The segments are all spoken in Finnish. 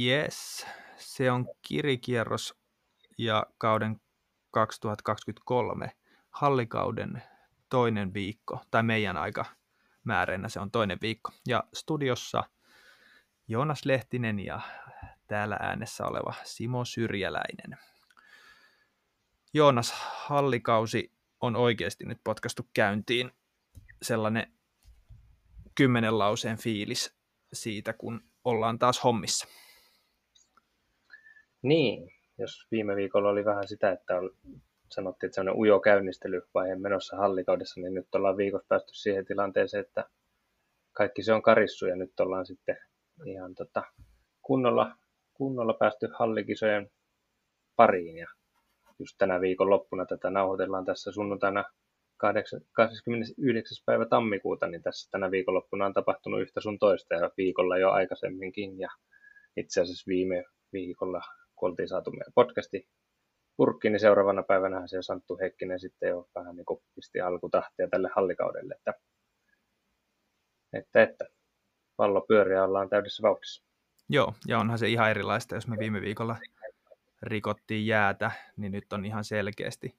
Yes, se on kirikierros ja kauden 2023 hallikauden toinen viikko, tai meidän aika määreenä se on toinen viikko. Ja studiossa Joonas Lehtinen ja täällä äänessä oleva Simo Syrjäläinen. Joonas, hallikausi on oikeasti nyt potkastu käyntiin. Sellainen kymmenen lauseen fiilis siitä, kun ollaan taas hommissa. Niin, jos viime viikolla oli vähän sitä, että sanottiin, että se on ujo käynnistelyvaihe menossa hallikaudessa, niin nyt ollaan viikossa päästy siihen tilanteeseen, että kaikki se on karissu ja nyt ollaan sitten ihan tota, kunnolla, kunnolla päästy hallikisojen pariin ja just tänä viikon loppuna tätä nauhoitellaan tässä sunnuntaina 29. päivä tammikuuta, niin tässä tänä viikonloppuna on tapahtunut yhtä sun toista ja viikolla jo aikaisemminkin. Ja itse asiassa viime viikolla, kun oltiin saatu meidän podcasti purkkiin, niin seuraavana päivänä se Santtu Heikkinen sitten jo vähän niin kuin pisti alkutahtia tälle hallikaudelle, että, että, että pallo pyöriä ollaan täydessä vauhdissa. Joo, ja onhan se ihan erilaista, jos me viime viikolla rikottiin jäätä, niin nyt on ihan selkeästi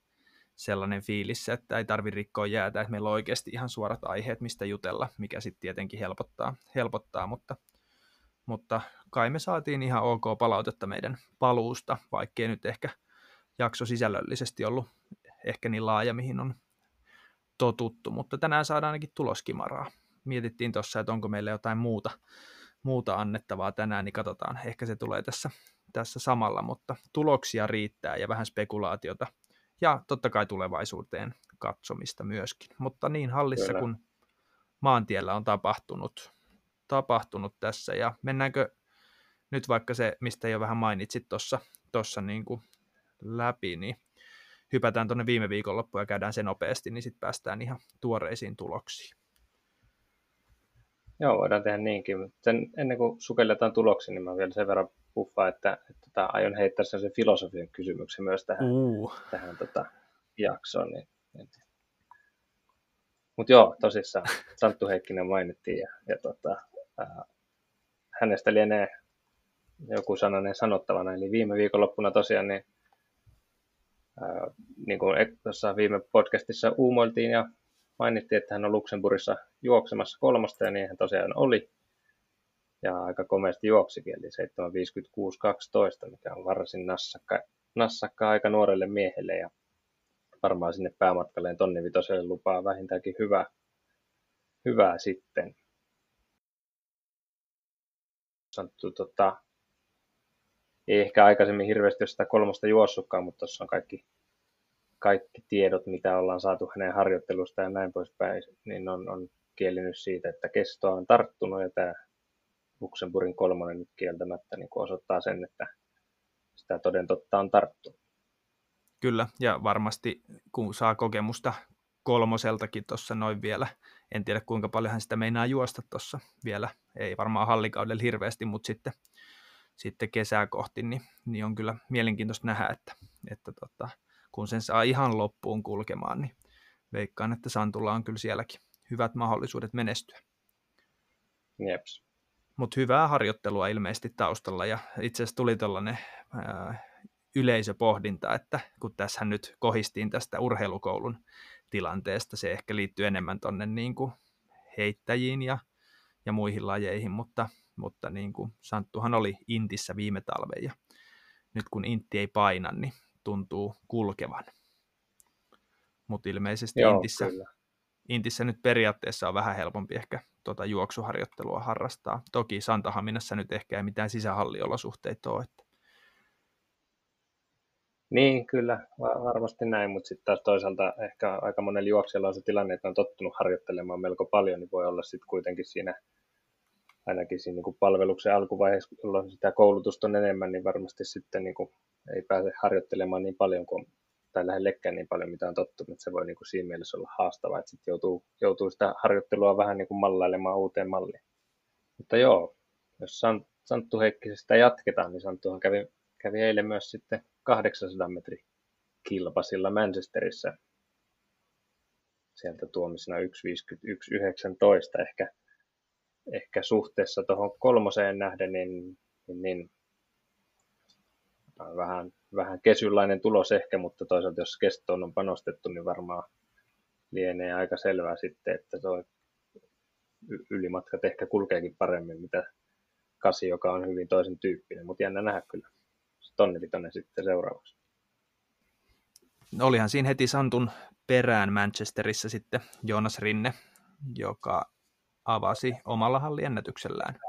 sellainen fiilis, että ei tarvi rikkoa jäätä, että meillä on oikeasti ihan suorat aiheet, mistä jutella, mikä sitten tietenkin helpottaa, helpottaa mutta, mutta kai me saatiin ihan ok palautetta meidän paluusta, vaikkei nyt ehkä jakso sisällöllisesti ollut ehkä niin laaja, mihin on totuttu, mutta tänään saadaan ainakin tuloskimaraa. Mietittiin tuossa, että onko meillä jotain muuta, muuta annettavaa tänään, niin katsotaan, ehkä se tulee tässä, tässä samalla, mutta tuloksia riittää ja vähän spekulaatiota – ja totta kai tulevaisuuteen katsomista myöskin. Mutta niin hallissa Kyllä. kuin maantiellä on tapahtunut, tapahtunut tässä. Ja mennäänkö nyt vaikka se, mistä jo vähän mainitsit tuossa tossa niin kuin läpi, niin hypätään tuonne viime viikonloppuun ja käydään se nopeasti, niin sitten päästään ihan tuoreisiin tuloksiin. Joo, voidaan tehdä niinkin. Mutta sen, ennen kuin sukelletaan tuloksiin, niin mä vielä sen verran puffaa, että, että tota, aion heittää sen filosofian kysymyksen myös tähän, uh. tähän tota, jaksoon. Niin, niin. Mutta joo, tosissaan Santtu Heikkinen mainittiin ja, ja tota, hänestä lienee joku sananen sanottavana. Eli viime viikonloppuna tosiaan niin, ää, niin kuin tuossa viime podcastissa uumoiltiin ja mainittiin, että hän on Luxemburgissa juoksemassa kolmosta ja niin hän tosiaan oli ja aika komeasti juoksikin, eli 7.56.12, mikä on varsin nassakka, nassakka aika nuorelle miehelle ja varmaan sinne päämatkalleen tonni vitoselle lupaa vähintäänkin hyvä, hyvää sitten. Sanottu, tota, ei ehkä aikaisemmin hirveästi ole sitä kolmosta juossutkaan, mutta tuossa on kaikki, kaikki tiedot, mitä ollaan saatu hänen harjoittelusta ja näin poispäin, niin on, on kielinyt siitä, että kestoa on tarttunut ja tämä Luxemburgin kolmonen nyt kieltämättä niin osoittaa sen, että sitä toden totta on tarttunut. Kyllä, ja varmasti kun saa kokemusta kolmoseltakin tuossa noin vielä, en tiedä kuinka paljon hän sitä meinaa juosta tuossa vielä, ei varmaan hallikaudella hirveästi, mutta sitten, sitten kesää kohti, niin, niin on kyllä mielenkiintoista nähdä, että, että tota, kun sen saa ihan loppuun kulkemaan, niin veikkaan, että Santulla on kyllä sielläkin hyvät mahdollisuudet menestyä. Jeps mutta hyvää harjoittelua ilmeisesti taustalla ja itse asiassa tuli tällainen yleisöpohdinta, että kun tässä nyt kohistiin tästä urheilukoulun tilanteesta, se ehkä liittyy enemmän tuonne niin kuin heittäjiin ja, ja muihin lajeihin, mutta, mutta niin kuin Santtuhan oli Intissä viime talven ja nyt kun Intti ei paina, niin tuntuu kulkevan. Mutta ilmeisesti Joo, Intissä, Intissä nyt periaatteessa on vähän helpompi ehkä tuota juoksuharjoittelua harrastaa. Toki Santahaminassa nyt ehkä ei mitään sisähalliolosuhteita ole. Että... Niin, kyllä, varmasti näin, mutta sitten taas toisaalta ehkä aika monella juoksijalla on se tilanne, että on tottunut harjoittelemaan melko paljon, niin voi olla sitten kuitenkin siinä ainakin siinä niin palveluksen alkuvaiheessa, jolloin sitä koulutusta on enemmän, niin varmasti sitten niin ei pääse harjoittelemaan niin paljon kuin tai lähellekään niin paljon, mitä on tottunut, että se voi niin kuin siinä mielessä olla haastavaa, että sitten joutuu, joutuu sitä harjoittelua vähän niin kuin mallailemaan uuteen malliin. Mutta joo, jos Santtu Heikkisestä jatketaan, niin Santtuhan kävi, kävi eilen myös sitten 800 metri kilpasilla Manchesterissa. Sieltä tuomisena 1.51.19 ehkä, ehkä suhteessa tuohon kolmoseen nähden, niin, niin, niin vähän, vähän kesynlainen tulos ehkä, mutta toisaalta jos kestoon on panostettu, niin varmaan lienee aika selvää sitten, että tuo ylimatkat ehkä kulkeekin paremmin, mitä kasi, joka on hyvin toisen tyyppinen, mutta jännä nähdä kyllä. Tonnivitonen sitten seuraavaksi. No, olihan siinä heti Santun perään Manchesterissa sitten Jonas Rinne, joka avasi omalla halliennätyksellään.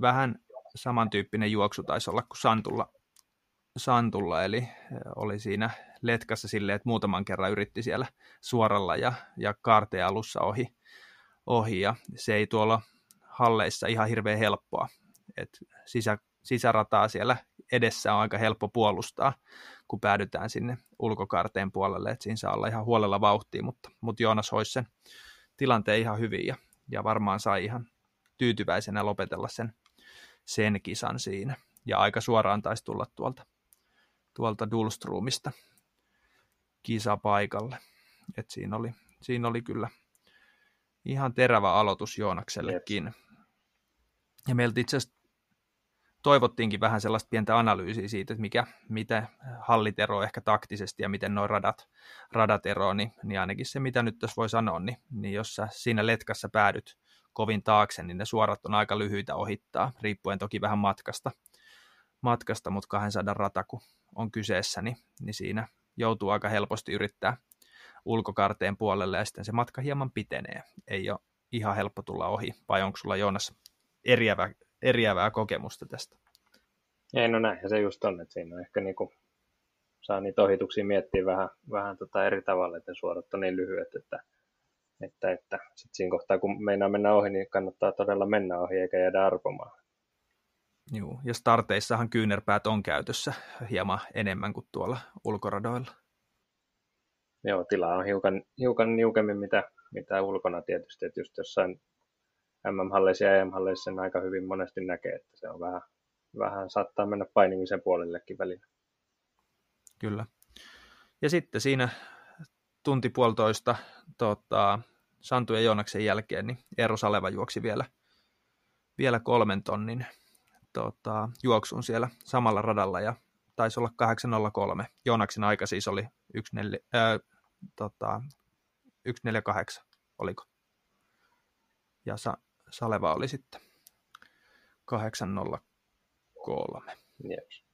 Vähän samantyyppinen juoksu taisi olla kuin Santulla, Santulla, eli oli siinä letkassa silleen, että muutaman kerran yritti siellä suoralla ja, ja kaarteen alussa ohi, ohi, ja se ei tuolla halleissa ihan hirveän helppoa. Et sisä, sisärataa siellä edessä on aika helppo puolustaa, kun päädytään sinne ulkokarteen puolelle, että siinä saa olla ihan huolella vauhtia, mutta, mutta Joonas hoisi sen tilanteen ihan hyvin ja, ja varmaan sai ihan tyytyväisenä lopetella sen, sen kisan siinä. Ja aika suoraan taisi tulla tuolta, tuolta Dulstrumista kisapaikalle. Et siinä, oli, siinä oli kyllä ihan terävä aloitus Joonaksellekin. Jep. Ja meiltä itse asiassa toivottiinkin vähän sellaista pientä analyysiä siitä, että mikä, mitä hallit eroaa ehkä taktisesti ja miten nuo radat, radat eroaa, niin, niin ainakin se, mitä nyt tässä voi sanoa, niin, niin jos sä siinä letkassa päädyt kovin taakse, niin ne suorat on aika lyhyitä ohittaa, riippuen toki vähän matkasta, matkasta mutta 200 rata kun on kyseessä, niin, niin siinä joutuu aika helposti yrittää ulkokarteen puolelle ja sitten se matka hieman pitenee. Ei ole ihan helppo tulla ohi, vai onko sulla Joonas eriävä, eriävää kokemusta tästä? Ei, no näin, ja se just on, että siinä on ehkä niinku, saa niitä ohituksia miettiä vähän, vähän tota eri tavalla, että suorat on niin lyhyet, että, että, että sit siinä kohtaa, kun meinaa mennä ohi, niin kannattaa todella mennä ohi eikä jäädä arpomaan. Joo, ja starteissahan kyynärpäät on käytössä hieman enemmän kuin tuolla ulkoradoilla. Joo, tilaa on hiukan, hiukan niukemmin mitä, mitä ulkona tietysti, että just jossain MM-halleissa ja EM-halleissa sen aika hyvin monesti näkee, että se on vähän, vähän saattaa mennä painimisen puolellekin välillä. Kyllä. Ja sitten siinä tunti puolitoista tota, Santu ja Joonaksen jälkeen, niin Eero Saleva juoksi vielä, vielä kolmen tonnin tota, juoksun siellä samalla radalla ja taisi olla 803. Joonaksen aika siis oli 14, äh, tota, 148, oliko? Ja Saleva oli sitten 803. Yes.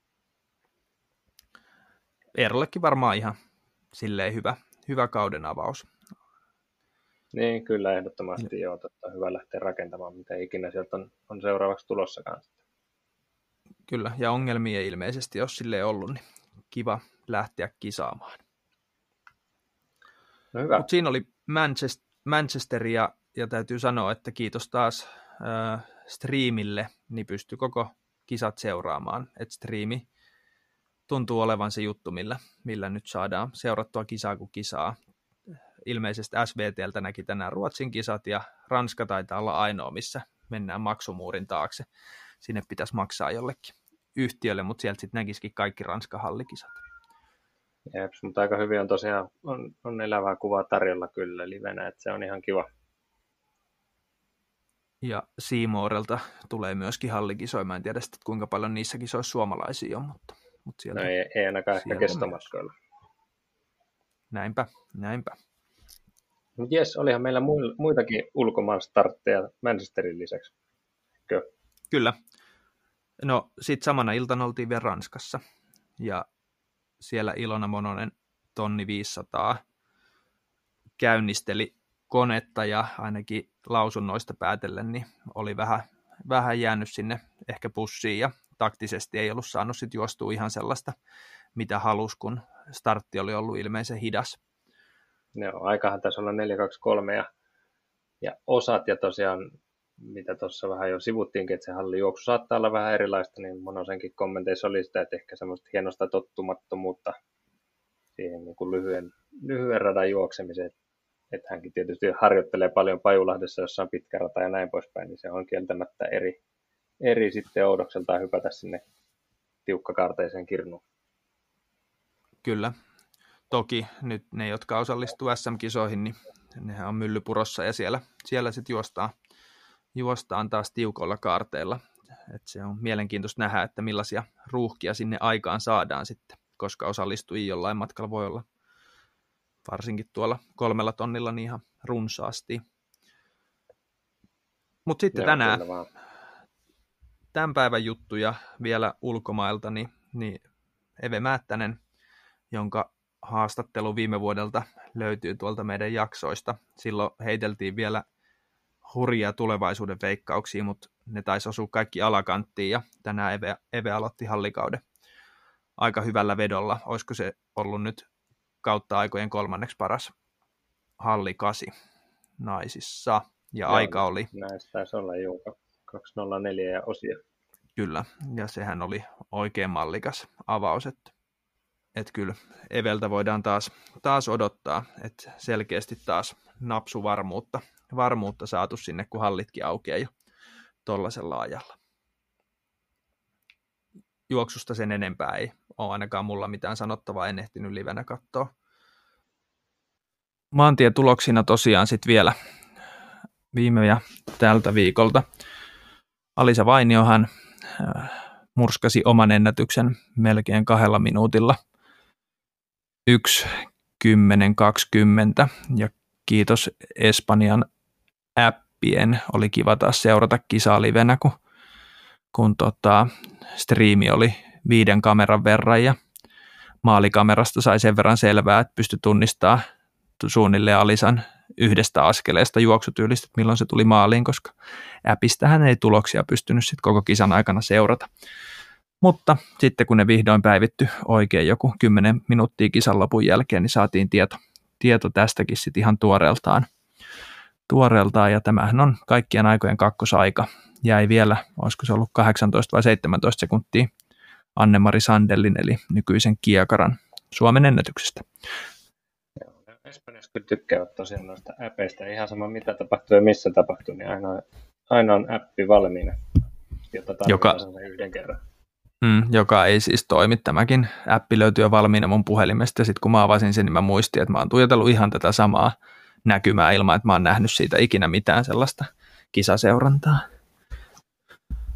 Eerollekin varmaan ihan silleen hyvä, hyvä kauden avaus. Niin, kyllä ehdottomasti joo. Totta, hyvä lähteä rakentamaan, mitä ikinä sieltä on, on seuraavaksi tulossakaan. Kyllä, ja ongelmia ei ilmeisesti ole sille ollut, niin kiva lähteä kisaamaan. No hyvä. Mut siinä oli Manchester, Manchester ja, ja täytyy sanoa, että kiitos taas äh, striimille, niin pystyy koko kisat seuraamaan. Et striimi tuntuu olevan se juttu, millä, millä nyt saadaan seurattua kisaa kuin kisaa. Ilmeisesti SVTltä näki tänään Ruotsin kisat ja Ranska taitaa olla ainoa, missä mennään maksumuurin taakse. Sinne pitäisi maksaa jollekin yhtiölle, mutta sieltä sitten näkisikin kaikki Ranskan hallikisat. Jeps, mutta aika hyvin on tosiaan, on, on elävää kuvaa tarjolla kyllä livenä, että se on ihan kiva. Ja Seamorelta tulee myöskin hallikisoja. Mä en tiedä sitten, kuinka paljon niissä kisoissa suomalaisia on, mutta, mutta sieltä, no ei, ei ainakaan ehkä kestomatkoilla. Näinpä, näinpä. Jes, olihan meillä muitakin ulkomaan startteja Manchesterin lisäksi. Kö? Kyllä. No, sitten samana iltana oltiin vielä Ranskassa. Ja siellä Ilona Mononen tonni 500 käynnisteli konetta ja ainakin lausunnoista päätellen niin oli vähän, vähän jäänyt sinne ehkä pussiin ja taktisesti ei ollut saanut sit juostua ihan sellaista, mitä halus, kun startti oli ollut ilmeisen hidas. Joo, aikahan tässä olla 4-2-3 ja, ja osat ja tosiaan mitä tuossa vähän jo sivuttiinkin, että se hallijuoksu saattaa olla vähän erilaista, niin Monosenkin kommenteissa oli sitä, että ehkä semmoista hienosta tottumattomuutta siihen niin kuin lyhyen, lyhyen radan juoksemiseen. Että hänkin tietysti harjoittelee paljon Pajulahdessa, jossa on pitkä rata ja näin poispäin, niin se on kieltämättä eri, eri sitten oudokseltaan hypätä sinne tiukkakarteiseen kirnuun. Kyllä. Toki nyt ne, jotka osallistuu SM-kisoihin, niin nehän on myllypurossa ja siellä, siellä sitten juostaan juostaan taas tiukoilla kaarteilla et se on mielenkiintoista nähdä, että millaisia ruuhkia sinne aikaan saadaan sitten, koska osallistujia jollain matkalla voi olla varsinkin tuolla kolmella tonnilla niin ihan runsaasti. Mutta sitten Joo, tänään, tämän päivän juttuja vielä ulkomailta, niin, niin Eve Määttänen, jonka haastattelu viime vuodelta löytyy tuolta meidän jaksoista. Silloin heiteltiin vielä hurjia tulevaisuuden veikkauksia, mutta ne taisi osua kaikki alakanttiin ja tänään Eve, Eve aloitti hallikauden aika hyvällä vedolla. Olisiko se ollut nyt kautta aikojen kolmanneksi paras hallikasi naisissa? Ja Joo, aika oli... Näistä taisi olla jo 204 ja osia. Kyllä, ja sehän oli oikein mallikas avaus, että, että kyllä Eveltä voidaan taas, taas odottaa, että selkeästi taas napsuvarmuutta varmuutta saatu sinne, kun hallitkin aukeaa jo tuollaisella ajalla. Juoksusta sen enempää ei ole ainakaan mulla mitään sanottavaa, en ehtinyt livenä katsoa. Maantien tuloksina tosiaan sitten vielä viime ja tältä viikolta. Alisa Vainiohan äh, murskasi oman ennätyksen melkein kahdella minuutilla. 1.10.20 ja kiitos Espanjan appien. Oli kiva taas seurata kisaa livenä, kun, kun tota, striimi oli viiden kameran verran ja maalikamerasta sai sen verran selvää, että pystyi tunnistamaan suunnilleen Alisan yhdestä askeleesta juoksutyylistä, että milloin se tuli maaliin, koska appista hän ei tuloksia pystynyt sit koko kisan aikana seurata. Mutta sitten kun ne vihdoin päivitty oikein joku 10 minuuttia kisan lopun jälkeen, niin saatiin tieto, tieto tästäkin sitten ihan tuoreeltaan tuoreeltaan ja tämähän on kaikkien aikojen kakkosaika. Jäi vielä, olisiko se ollut 18 vai 17 sekuntia Anne-Mari Sandellin eli nykyisen Kiekaran Suomen ennätyksestä. Espanjassa kyllä tykkäävät tosiaan noista appeista. Ihan sama mitä tapahtuu ja missä tapahtuu, niin aina, aina on appi valmiina, jota joka, yhden kerran. Mm, joka ei siis toimi. Tämäkin appi löytyy jo valmiina mun puhelimesta ja sitten kun mä avasin sen, niin mä muistin, että mä oon tuijotellut ihan tätä samaa näkymää ilman, että mä oon nähnyt siitä ikinä mitään sellaista kisaseurantaa.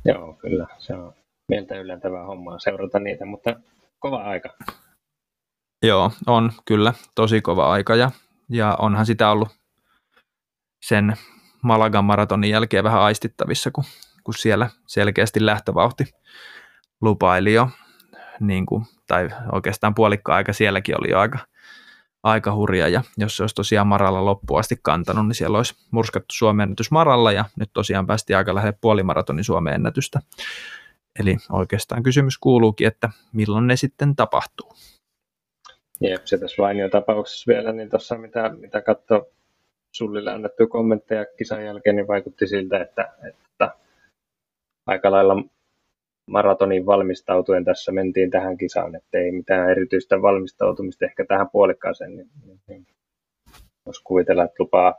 Joo, kyllä. Se on mieltä ylentävää hommaa seurata niitä, mutta kova aika. Joo, on kyllä tosi kova aika ja, ja onhan sitä ollut sen Malagan maratonin jälkeen vähän aistittavissa, kun, kun siellä selkeästi lähtövauhti lupaili jo, niin kuin, tai oikeastaan puolikka aika sielläkin oli jo aika aika hurja ja jos se olisi tosiaan Maralla loppuun asti kantanut, niin siellä olisi murskattu Suomen ennätys Maralla ja nyt tosiaan päästiin aika lähelle puolimaratonin Suomen ennätystä. Eli oikeastaan kysymys kuuluukin, että milloin ne sitten tapahtuu. Jep, se tässä vain jo tapauksessa vielä, niin tuossa mitä, mitä katsoi Sullille annettu kommentteja kisan jälkeen, niin vaikutti siltä, että, että aika lailla maratonin valmistautuen tässä mentiin tähän kisaan, että ei mitään erityistä valmistautumista ehkä tähän puolikkaaseen, niin, niin, niin voisi kuvitella, että lupaa,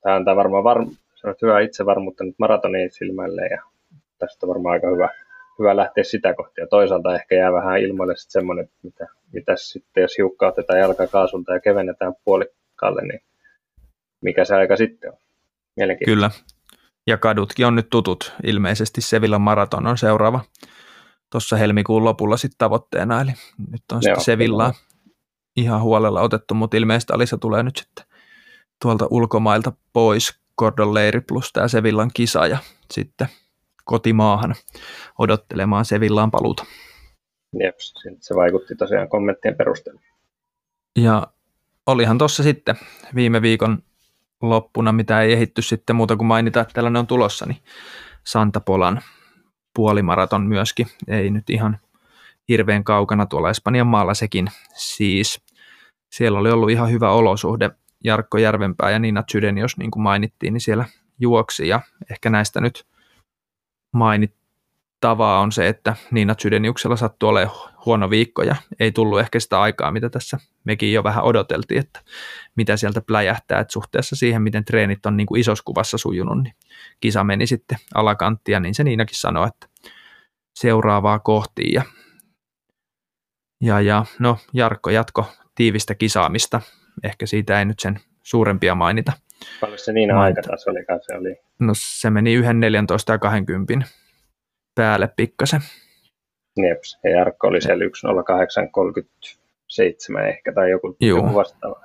tämä antaa varmaan varm, hyvää itsevarmuutta nyt maratonin silmälle ja tästä varmaan aika hyvä, hyvä lähteä sitä kohti. Ja toisaalta ehkä jää vähän ilmoille sitten semmoinen, mitä, mitä sitten, jos hiukka otetaan jalka kaasulta ja kevennetään puolikkaalle, niin mikä se aika sitten on. Kyllä, ja kadutkin on nyt tutut. Ilmeisesti Sevillan maraton on seuraava tuossa helmikuun lopulla sitten tavoitteena, eli nyt on sitten Sevillaa ihan huolella otettu, mutta ilmeisesti Alisa tulee nyt sitten tuolta ulkomailta pois Gordon Leiri plus tämä Sevillan kisa ja sitten kotimaahan odottelemaan Sevillaan paluuta. Jep, se vaikutti tosiaan kommenttien perusteella. Ja olihan tuossa sitten viime viikon loppuna, mitä ei ehitty sitten muuta kuin mainita, että tällainen on tulossa, niin Santapolan puolimaraton myöskin. Ei nyt ihan hirveän kaukana tuolla Espanjan maalla sekin siis. Siellä oli ollut ihan hyvä olosuhde. Jarkko Järvenpää ja Nina jos niin kuin mainittiin, niin siellä juoksi ja ehkä näistä nyt mainittavaa on se, että Niina Tsydeniuksella sattui olemaan huono viikko ja ei tullut ehkä sitä aikaa, mitä tässä mekin jo vähän odoteltiin, että mitä sieltä pläjähtää, että suhteessa siihen, miten treenit on niin kuin isossa kuvassa sujunut, niin kisa meni sitten alakanttia, niin se Niinakin sanoi, että seuraavaa kohti ja, ja, ja no Jarkko jatko tiivistä kisaamista, ehkä siitä ei nyt sen suurempia mainita. Paljon se Niina aika taas oli? Se oli? No se meni yhden 14 ja 20 päälle pikkasen. Jeps, ja Jarkko oli siellä 10837 ehkä tai joku, joku vastaava.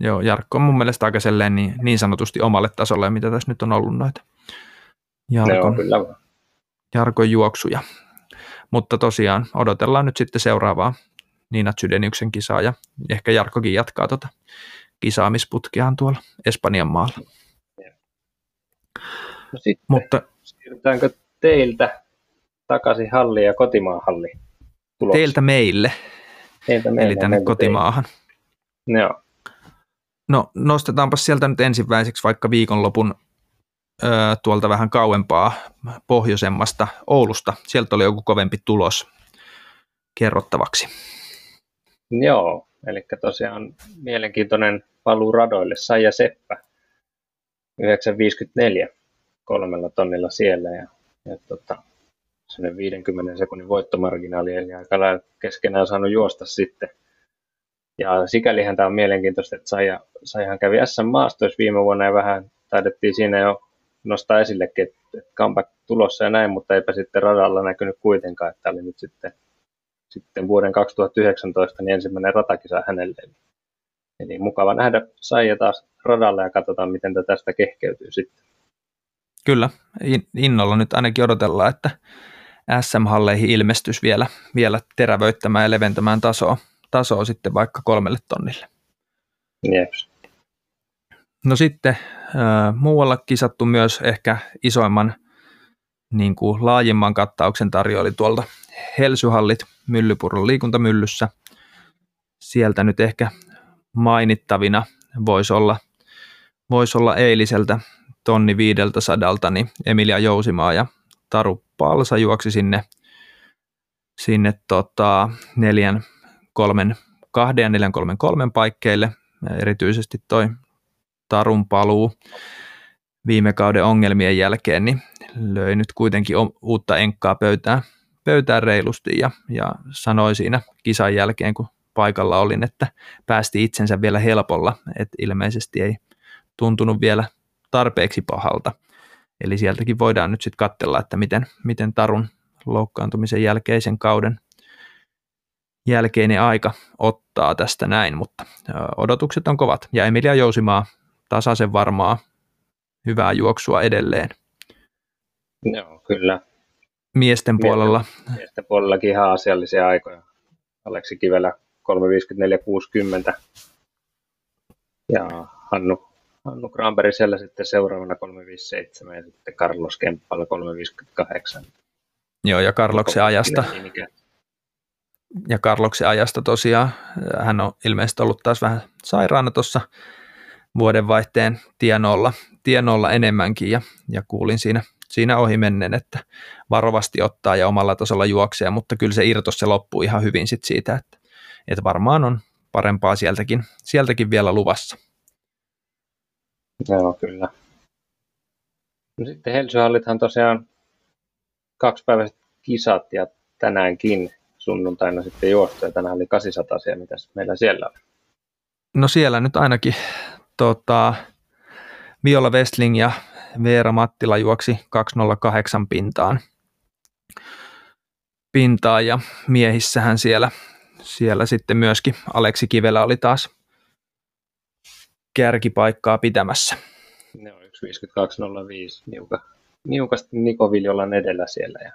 Joo, Jarkko on mun mielestä aika niin, niin sanotusti omalle tasolle, mitä tässä nyt on ollut noita Jarkon, kyllä. Jarkon juoksuja. Mutta tosiaan odotellaan nyt sitten seuraavaa Niina Sydeniuksen kisaa ja ehkä Jarkkokin jatkaa tuota kisaamisputkeaan tuolla Espanjan maalla. No sitten Mutta, siirrytäänkö teiltä takaisin halliin ja kotimaan halliin? Teiltä meille. Teiltä meille. Eli tänne kotimaahan. Teille. Joo. No nostetaanpa sieltä nyt ensimmäiseksi vaikka viikonlopun ö, tuolta vähän kauempaa pohjoisemmasta Oulusta. Sieltä oli joku kovempi tulos kerrottavaksi. Joo, eli tosiaan mielenkiintoinen paluu radoille. Saija Seppä, 954 kolmella tonnilla siellä ja, ja tota, 50 sekunnin voittomarginaali, eli aika lailla keskenään saanut juosta sitten. Ja sikälihän tämä on mielenkiintoista, että Saija, Saijahan kävi SM-maastoissa viime vuonna ja vähän taidettiin siinä jo nostaa esillekin, että, että comeback tulossa ja näin, mutta eipä sitten radalla näkynyt kuitenkaan, että oli nyt sitten, sitten vuoden 2019 niin ensimmäinen ratakisa hänelle. Eli mukava nähdä Saija taas radalla ja katsotaan, miten tästä kehkeytyy sitten. Kyllä, innolla nyt ainakin odotellaan, että SM-halleihin ilmestys vielä, vielä terävöittämään ja leventämään tasoa, tasoa sitten vaikka kolmelle tonnille. Jeps. No sitten äh, muualla kisattu myös ehkä isoimman niin kuin laajemman kattauksen tarjoili tuolta Helsyhallit Myllypurron liikuntamyllyssä. Sieltä nyt ehkä mainittavina voisi olla, vois olla eiliseltä tonni viideltä sadalta, niin Emilia Jousimaa ja Taru Palsa juoksi sinne, sinne tota, neljän, kolmen, kahden ja neljän, kolmen, kolmen paikkeille. Erityisesti toi Tarun paluu viime kauden ongelmien jälkeen, niin löi nyt kuitenkin uutta enkkaa pöytään, pöytään reilusti ja, ja sanoi siinä kisan jälkeen, kun paikalla olin, että päästi itsensä vielä helpolla, että ilmeisesti ei tuntunut vielä tarpeeksi pahalta. Eli sieltäkin voidaan nyt sitten katsella, että miten, miten Tarun loukkaantumisen jälkeisen kauden jälkeinen aika ottaa tästä näin, mutta odotukset on kovat. Ja Emilia Jousimaa tasaisen varmaa hyvää juoksua edelleen. Joo, kyllä. Miesten puolella. Miesten puolellakin ihan asiallisia aikoja. Aleksi Kivelä 3.54.60 ja Hannu Hannu Granberg siellä sitten seuraavana 357 ja sitten Carlos Kemppala 358. Joo, ja Carloksen ajasta, ja Carloksen ajasta tosiaan, hän on ilmeisesti ollut taas vähän sairaana tuossa vuodenvaihteen tienolla, tienolla enemmänkin ja, ja kuulin siinä, siinä ohi mennen, että varovasti ottaa ja omalla tasolla juoksee, mutta kyllä se irtos se loppuu ihan hyvin sit siitä, että, että varmaan on parempaa sieltäkin, sieltäkin vielä luvassa. Joo, kyllä. No sitten Helsyhallithan tosiaan kaksipäiväiset kisat ja tänäänkin sunnuntaina sitten juostu ja tänään oli 800 siellä, mitä meillä siellä oli? No siellä nyt ainakin tota, Viola Westling ja Veera Mattila juoksi 208 pintaan. Pintaa ja miehissähän siellä, siellä sitten myöskin Aleksi Kivelä oli taas kärkipaikkaa pitämässä. Ne on 1.52.05 niuka, niukasti Niko Viljolan edellä siellä ja,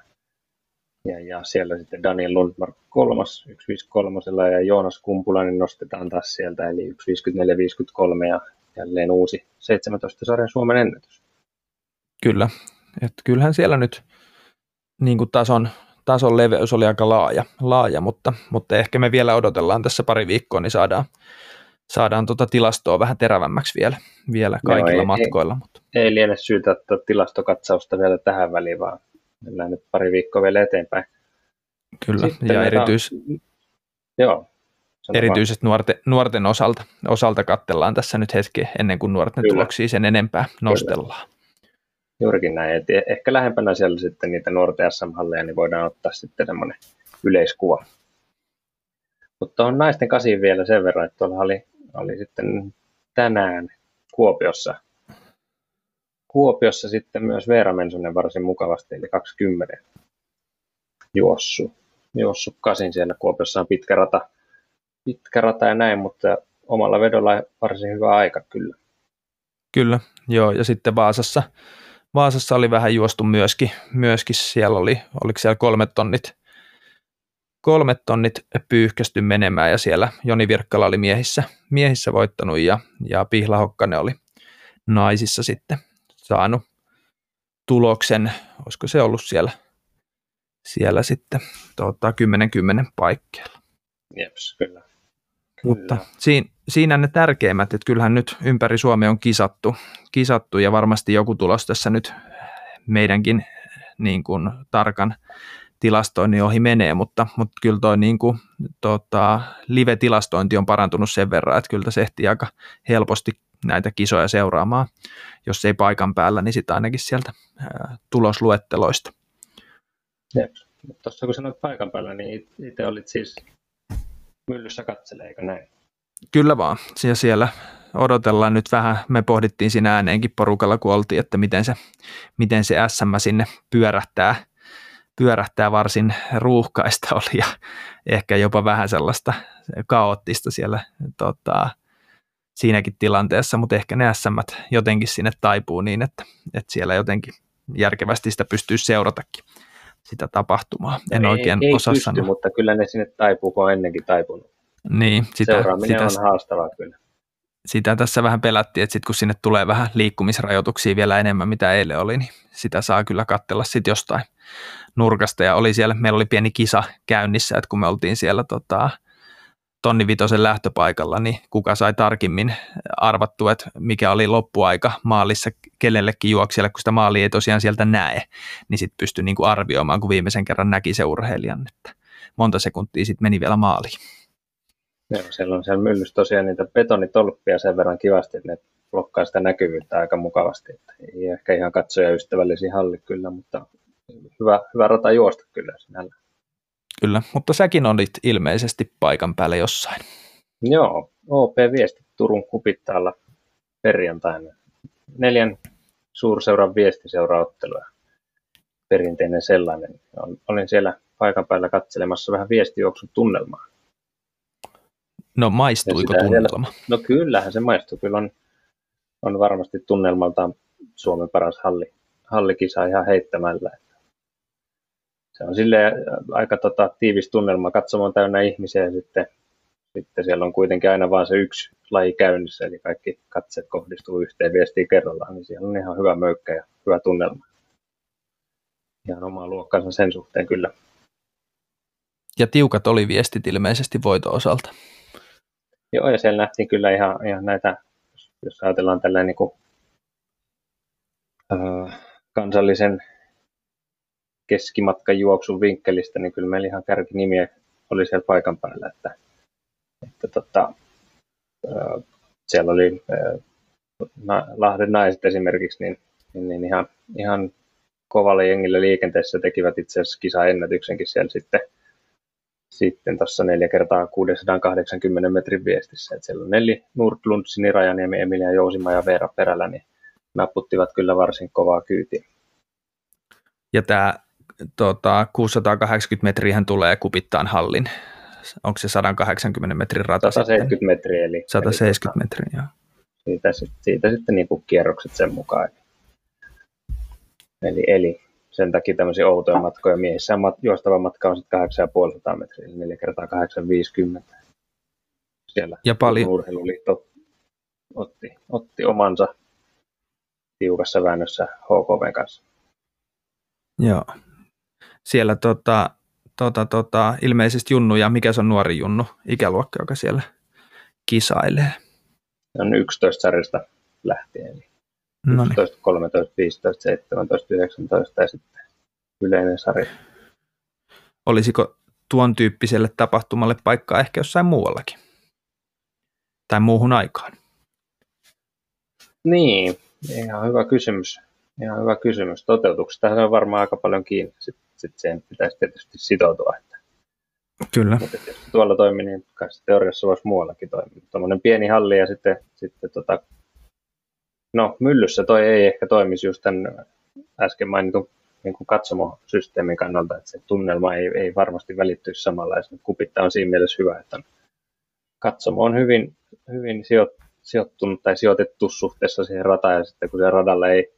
ja, ja siellä sitten Daniel Lundmark kolmas 1.53 ja Joonas Kumpulainen nostetaan taas sieltä eli 1.54.53 ja jälleen uusi 17 sarjan Suomen ennätys. Kyllä, että kyllähän siellä nyt niin kuin tason, tason leveys oli aika laaja, laaja mutta, mutta ehkä me vielä odotellaan tässä pari viikkoa, niin saadaan, saadaan tuota tilastoa vähän terävämmäksi vielä, vielä kaikilla Joo, ei, matkoilla. Ei, mutta. ei liene syytä ottaa tilastokatsausta vielä tähän väliin, vaan mennään nyt pari viikkoa vielä eteenpäin. Kyllä, Sitten ja erityis... Joo, erityisesti nuorten, nuorten osalta, osalta katsellaan tässä nyt hetki ennen kuin nuorten Kyllä. tuloksia sen enempää nostellaan. Kyllä. Juurikin näin, että ehkä lähempänä siellä sitten niitä nuorten SM-halleja, niin voidaan ottaa sitten semmoinen yleiskuva. Mutta on naisten kasiin vielä sen verran, että tuolla oli oli sitten tänään Kuopiossa. Kuopiossa sitten myös Veera Mensonen varsin mukavasti, eli 20. juossu, juossu kasin siellä Kuopiossa on pitkä rata, pitkä rata ja näin, mutta omalla vedolla varsin hyvä aika kyllä. Kyllä, joo, ja sitten Vaasassa, Vaasassa oli vähän juostu myöskin, myöskin siellä oli, oliko siellä kolmet tonnit, kolmet tonnit pyyhkästy menemään ja siellä Joni Virkkala oli miehissä, miehissä voittanut ja, ja Pihla Hokkanen oli naisissa sitten saanut tuloksen, olisiko se ollut siellä, siellä sitten tota, 10-10 paikkeilla. Jeps, kyllä. Mutta siinä, siinä ne tärkeimmät, että kyllähän nyt ympäri Suomea on kisattu, kisattu ja varmasti joku tulos tässä nyt meidänkin niin kuin tarkan tilastoinnin ohi menee, mutta, mutta kyllä toi niin kuin, tota, live-tilastointi on parantunut sen verran, että kyllä tässä ehtii aika helposti näitä kisoja seuraamaan, jos ei paikan päällä, niin sitten ainakin sieltä ää, tulosluetteloista. Tuossa kun sanoit paikan päällä, niin itse olit siis myllyssä katselee, eikö näin? Kyllä vaan. Ja siellä odotellaan nyt vähän, me pohdittiin siinä ääneenkin porukalla, kun oltiin, että miten se, miten se SM sinne pyörähtää, pyörähtää varsin ruuhkaista oli ja ehkä jopa vähän sellaista kaoottista siellä tota, siinäkin tilanteessa, mutta ehkä ne SM jotenkin sinne taipuu niin, että, että siellä jotenkin järkevästi sitä pystyy seuratakin sitä tapahtumaa. En no oikein ei, osaa ei pysty, sanoa. mutta kyllä ne sinne taipuu, kun on ennenkin taipunut. Niin, sitä, Seuraaminen sitä, on haastavaa kyllä. sitä tässä vähän pelättiin, että sit kun sinne tulee vähän liikkumisrajoituksia vielä enemmän, mitä eilen oli, niin sitä saa kyllä katsella sitten jostain nurkasta. Ja oli siellä, meillä oli pieni kisa käynnissä, että kun me oltiin siellä tota, tonni vitosen lähtöpaikalla, niin kuka sai tarkimmin arvattua, että mikä oli loppuaika maalissa kenellekin juoksijalle, kun sitä maalia ei tosiaan sieltä näe, niin sitten pystyi niinku arvioimaan, kun viimeisen kerran näki se urheilijan, että monta sekuntia sitten meni vielä maaliin. Joo, siellä on siellä myllyssä tosiaan niitä betonitolppia sen verran kivasti, että ne blokkaa sitä näkyvyyttä aika mukavasti. Että ei ehkä ihan katsoja ystävällisiä halli kyllä, mutta hyvä, hyvä rata juosta kyllä sinällä. Kyllä, mutta säkin olit ilmeisesti paikan päällä jossain. Joo, OP-viesti Turun kupittaalla perjantaina. Neljän suurseuran viestiseuraottelua. Perinteinen sellainen. Olin siellä paikan päällä katselemassa vähän viestijuoksun tunnelmaa. No maistuiko tunnelma? Siellä, no kyllähän se maistuu. Kyllä on, on varmasti tunnelmaltaan Suomen paras halli, hallikisa ihan heittämällä. Se on sille aika tota, tiivis tunnelma. Katsomaan täynnä ihmisiä ja sitten, sitten siellä on kuitenkin aina vain se yksi laji käynnissä, eli kaikki katseet kohdistuu yhteen viestiin kerrallaan, niin siellä on ihan hyvä möykkä ja hyvä tunnelma. Ihan oma luokkansa sen suhteen kyllä. Ja tiukat oli viestit ilmeisesti voito osalta. Joo, ja siellä nähtiin kyllä ihan, ihan näitä, jos ajatellaan tällainen niin kuin, äh, kansallisen keskimatkan juoksun vinkkelistä, niin kyllä meillä ihan kärkinimiä oli siellä paikan päällä, että, että tota, siellä oli Lahden naiset esimerkiksi, niin, niin, niin ihan, ihan kovalle jengille liikenteessä tekivät itse asiassa kisaennätyksenkin siellä sitten sitten tuossa neljä kertaa 680 metrin viestissä. Että siellä on Nelli Nordlund, Sini Rajaniemi, Emilia Jousima ja Veera Perällä, niin naputtivat kyllä varsin kovaa kyytiä. Ja tämä tota, 680 metriä tulee kupittaan hallin. Onko se 180 metrin rata 170 sitten? metriä. Eli, 170 eli, metriä, joo. Siitä, siitä sitten niin kuin kierrokset sen mukaan. Eli, eli sen takia tämmöisiä outoja matkoja. Miehissä mat, juostava matka on sitten 8500 metriä, eli 4 kertaa 850. Siellä ja paljon. urheiluliitto otti, otti omansa tiukassa väännössä HKV kanssa. Joo. Siellä tota, tota, tota, ilmeisesti Junnu ja mikä se on nuori Junnu, ikäluokka, joka siellä kisailee? Se on 11 sarjasta lähtien. Eli 11, 13, 15, 17, 19 ja sitten yleinen sarja. Olisiko tuon tyyppiselle tapahtumalle paikkaa ehkä jossain muuallakin? Tai muuhun aikaan? Niin, ihan hyvä kysymys. Ihan hyvä kysymys. Toteutuksesta on varmaan aika paljon kiinni. Sitten sit siihen pitäisi tietysti sitoutua. Että Kyllä. Mutta jos tuolla toimii, niin teoriassa voisi muuallakin toimia. Tuommoinen pieni halli ja sitten, sitten tota, No, myllyssä toi ei ehkä toimisi just tämän äsken mainitun niin kuin katsomosysteemin kannalta, että se tunnelma ei, ei varmasti välittyisi samanlaisena. Kupittaa on siinä mielessä hyvä, että katsomo on hyvin, hyvin sijoittunut tai sijoitettu suhteessa siihen rataan, ja sitten kun se radalla ei,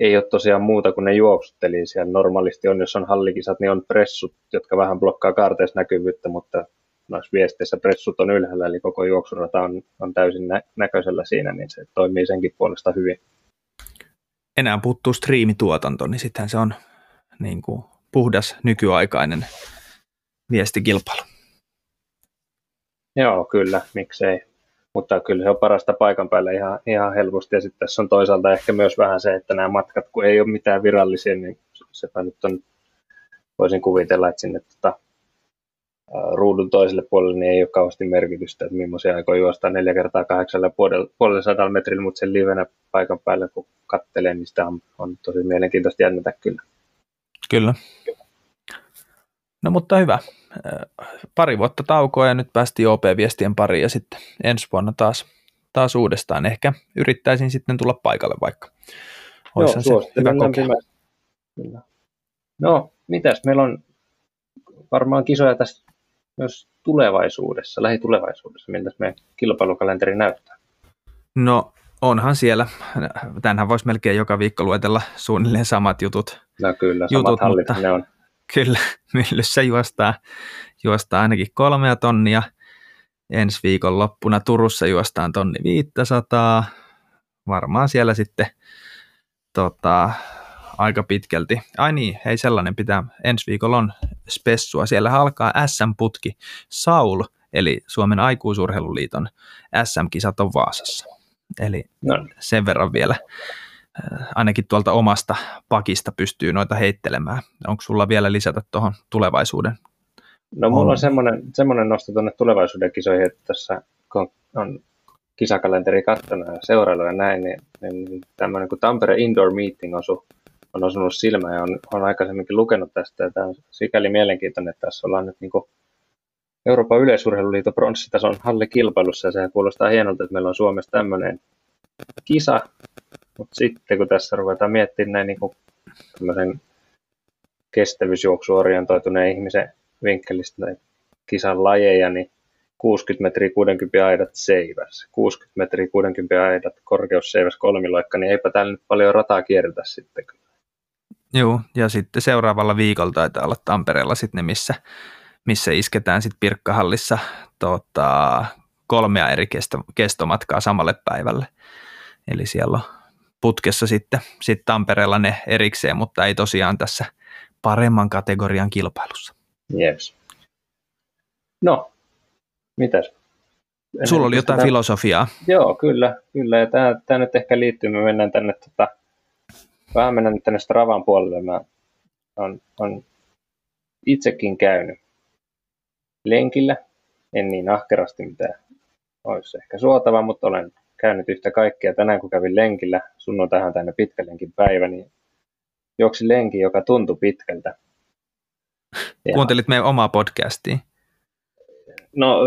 ei ole tosiaan muuta kuin ne juoksut, eli siellä normaalisti on, jos on hallikisat, niin on pressut, jotka vähän blokkaa kaarteessa näkyvyyttä, mutta noissa viesteissä pressut on ylhäällä, eli koko juoksurata on, on täysin nä- näköisellä siinä, niin se toimii senkin puolesta hyvin. Enää puuttuu striimituotanto, niin sittenhän se on niin kuin puhdas nykyaikainen viestikilpailu. Joo, kyllä, miksei. Mutta kyllä se on parasta paikan päällä ihan, ihan helposti. Ja sitten tässä on toisaalta ehkä myös vähän se, että nämä matkat, kun ei ole mitään virallisia, niin sepä nyt on, voisin kuvitella, että sinne tota, ruudun toiselle puolelle niin ei ole kauheasti merkitystä, että millaisia aikoja juosta neljä kertaa kahdeksalla puolella sadalla metrillä, mutta sen livenä paikan päällä kun kattelee, niin sitä on, on tosi mielenkiintoista jännätä kyllä. Kyllä. No mutta hyvä. Pari vuotta taukoa ja nyt päästiin OP-viestien pariin ja sitten ensi vuonna taas, taas uudestaan. Ehkä yrittäisin sitten tulla paikalle vaikka. Joo, se hyvä Kyllä. No, mitäs? Meillä on varmaan kisoja tässä myös tulevaisuudessa, lähitulevaisuudessa, miltä meidän kilpailukalenteri näyttää? No onhan siellä. Tänhän voisi melkein joka viikko luetella suunnilleen samat jutut. No kyllä, samat jutut, mutta ne on. Kyllä, myllyssä juostaa, juostaa ainakin kolmea tonnia. Ensi viikon loppuna Turussa juostaan tonni 500. Varmaan siellä sitten tota, aika pitkälti. Ai niin, hei sellainen pitää, ensi viikolla on spessua. Siellä alkaa SM-putki Saul, eli Suomen aikuisurheiluliiton SM-kisat on Vaasassa. Eli no. sen verran vielä ainakin tuolta omasta pakista pystyy noita heittelemään. Onko sulla vielä lisätä tuohon tulevaisuuden? No mulla on semmoinen, semmoinen nosto tuonne tulevaisuuden kisoihin, että tässä kun on kisakalenteri kattona ja seurailu ja näin, niin, niin tämmöinen kuin Tampere Indoor Meeting osui on osunut silmään ja on, on aikaisemminkin lukenut tästä. Ja tämä on sikäli mielenkiintoinen, että tässä ollaan nyt niin kuin Euroopan yleisurheiluliiton pronssitason hallikilpailussa ja sehän kuulostaa hienolta, että meillä on Suomessa tämmöinen kisa, mutta sitten kun tässä ruvetaan miettimään näin niin kuin kestävyysjuoksuorientoituneen ihmisen vinkkelistä tai kisan lajeja, niin 60 metriä 60 aidat seiväs, 60 metriä 60 aidat korkeus seiväs kolmiloikka, niin eipä täällä nyt paljon rataa kierretä sitten. Joo, ja sitten seuraavalla viikolla taitaa olla Tampereella sitten ne, missä, missä isketään sitten Pirkkahallissa tota, kolmea eri kesto, kestomatkaa samalle päivälle. Eli siellä on putkessa sitten, sitten Tampereella ne erikseen, mutta ei tosiaan tässä paremman kategorian kilpailussa. Yes. No, mitäs? Sulla oli jotain tämän... filosofiaa. Joo, kyllä. kyllä. Ja tämä, tämä nyt ehkä liittyy, me mennään tänne tota, vähän mennä nyt tänne Stravan puolelle. Mä on, on itsekin käynyt lenkillä, en niin ahkerasti mitä olisi ehkä suotava, mutta olen käynyt yhtä kaikkea. Tänään kun kävin lenkillä, sunnuntaina tänne pitkä lenkin päivä, niin juoksi lenki, joka tuntui pitkältä. Ja... Kuuntelit meidän omaa podcastia? No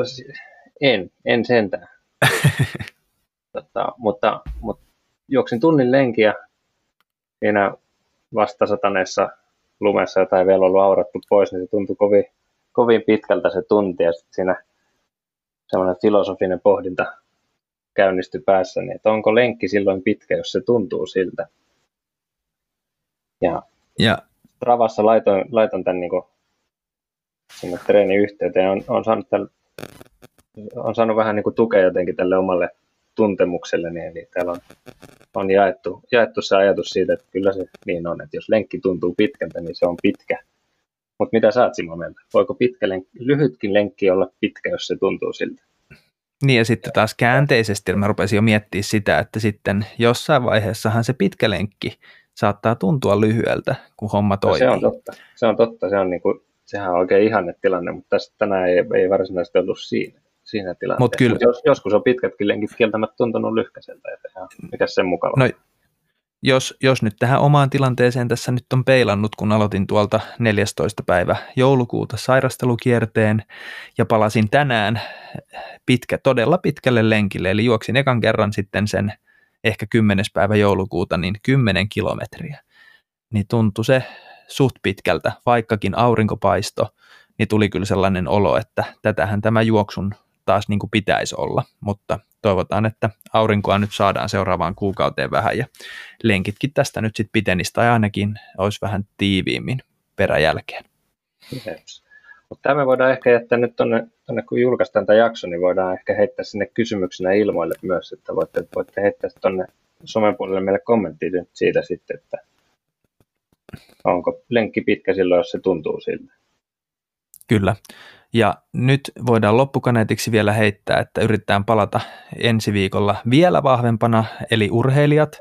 en, en sentään. tota, mutta, mutta juoksin tunnin lenkiä siinä vastasataneessa lumessa, jota ei vielä ollut aurattu pois, niin se tuntui kovin, kovin pitkältä se tunti. Ja sitten siinä semmoinen filosofinen pohdinta käynnistyi päässä, niin että onko lenkki silloin pitkä, jos se tuntuu siltä. Ja, ja. Ravassa laitoin, laitoin tämän niin kuin sinne treenin yhteyteen. On, on, saanut tälle, on saanut vähän niin kuin tukea jotenkin tälle omalle tuntemukselleni, niin eli täällä on, on jaettu, jaettu se ajatus siitä, että kyllä se niin on, että jos lenkki tuntuu pitkältä, niin se on pitkä. Mutta mitä saat Simo mieltä? Voiko pitkä lenkki, lyhytkin lenkki olla pitkä, jos se tuntuu siltä? Niin ja sitten taas käänteisesti mä rupesin jo miettimään sitä, että sitten jossain vaiheessahan se pitkä lenkki saattaa tuntua lyhyeltä, kun homma toimii. No se on totta, se on totta, se on niinku, sehän on oikein ihanne tilanne, mutta tässä tänään ei, ei varsinaisesti ollut siinä siinä tilanteessa. Mut kyllä, Mut jos, joskus on pitkätkin lenkit kieltämättä tuntunut lyhkäiseltä, että mikä sen mukava. No, jos, jos nyt tähän omaan tilanteeseen tässä nyt on peilannut, kun aloitin tuolta 14. päivä joulukuuta sairastelukierteen ja palasin tänään pitkä, todella pitkälle lenkille, eli juoksin ekan kerran sitten sen ehkä 10. päivä joulukuuta, niin 10 kilometriä. niin tuntui se suht pitkältä, vaikkakin aurinkopaisto, niin tuli kyllä sellainen olo, että tätähän tämä juoksun taas niin kuin pitäisi olla, mutta toivotaan, että aurinkoa nyt saadaan seuraavaan kuukauteen vähän ja lenkitkin tästä nyt sitten pitenistä tai ainakin olisi vähän tiiviimmin peräjälkeen. Mutta tämä me voidaan ehkä jättää nyt tuonne, tonne, kun julkaistaan tämä jakso, niin voidaan ehkä heittää sinne kysymyksenä ilmoille myös, että voitte, voitte heittää tuonne somen puolelle meille kommenttia siitä sitten, että onko lenkki pitkä silloin, jos se tuntuu siltä. Kyllä. Ja nyt voidaan loppukaneetiksi vielä heittää, että yritetään palata ensi viikolla vielä vahvempana, eli urheilijat.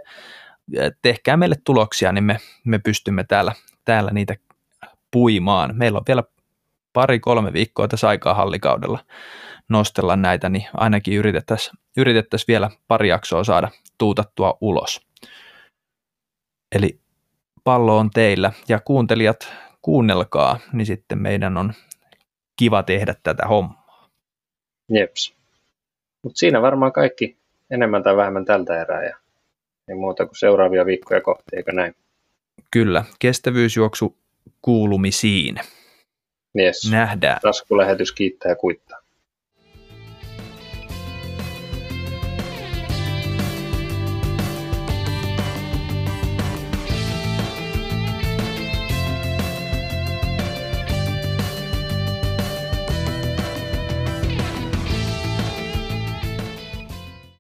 Tehkää meille tuloksia, niin me, me pystymme täällä, täällä niitä puimaan. Meillä on vielä pari-kolme viikkoa tässä aikaa hallikaudella nostella näitä, niin ainakin yritettäisiin yritettäisi vielä pari jaksoa saada tuutattua ulos. Eli pallo on teillä ja kuuntelijat kuunnelkaa, niin sitten meidän on kiva tehdä tätä hommaa. Jeps. Mutta siinä varmaan kaikki enemmän tai vähemmän tältä erää ja ei muuta kuin seuraavia viikkoja kohti, eikö näin? Kyllä, kestävyysjuoksu kuulumisiin. Yes. Nähdään. Taskulähetys kiittää ja kuittaa.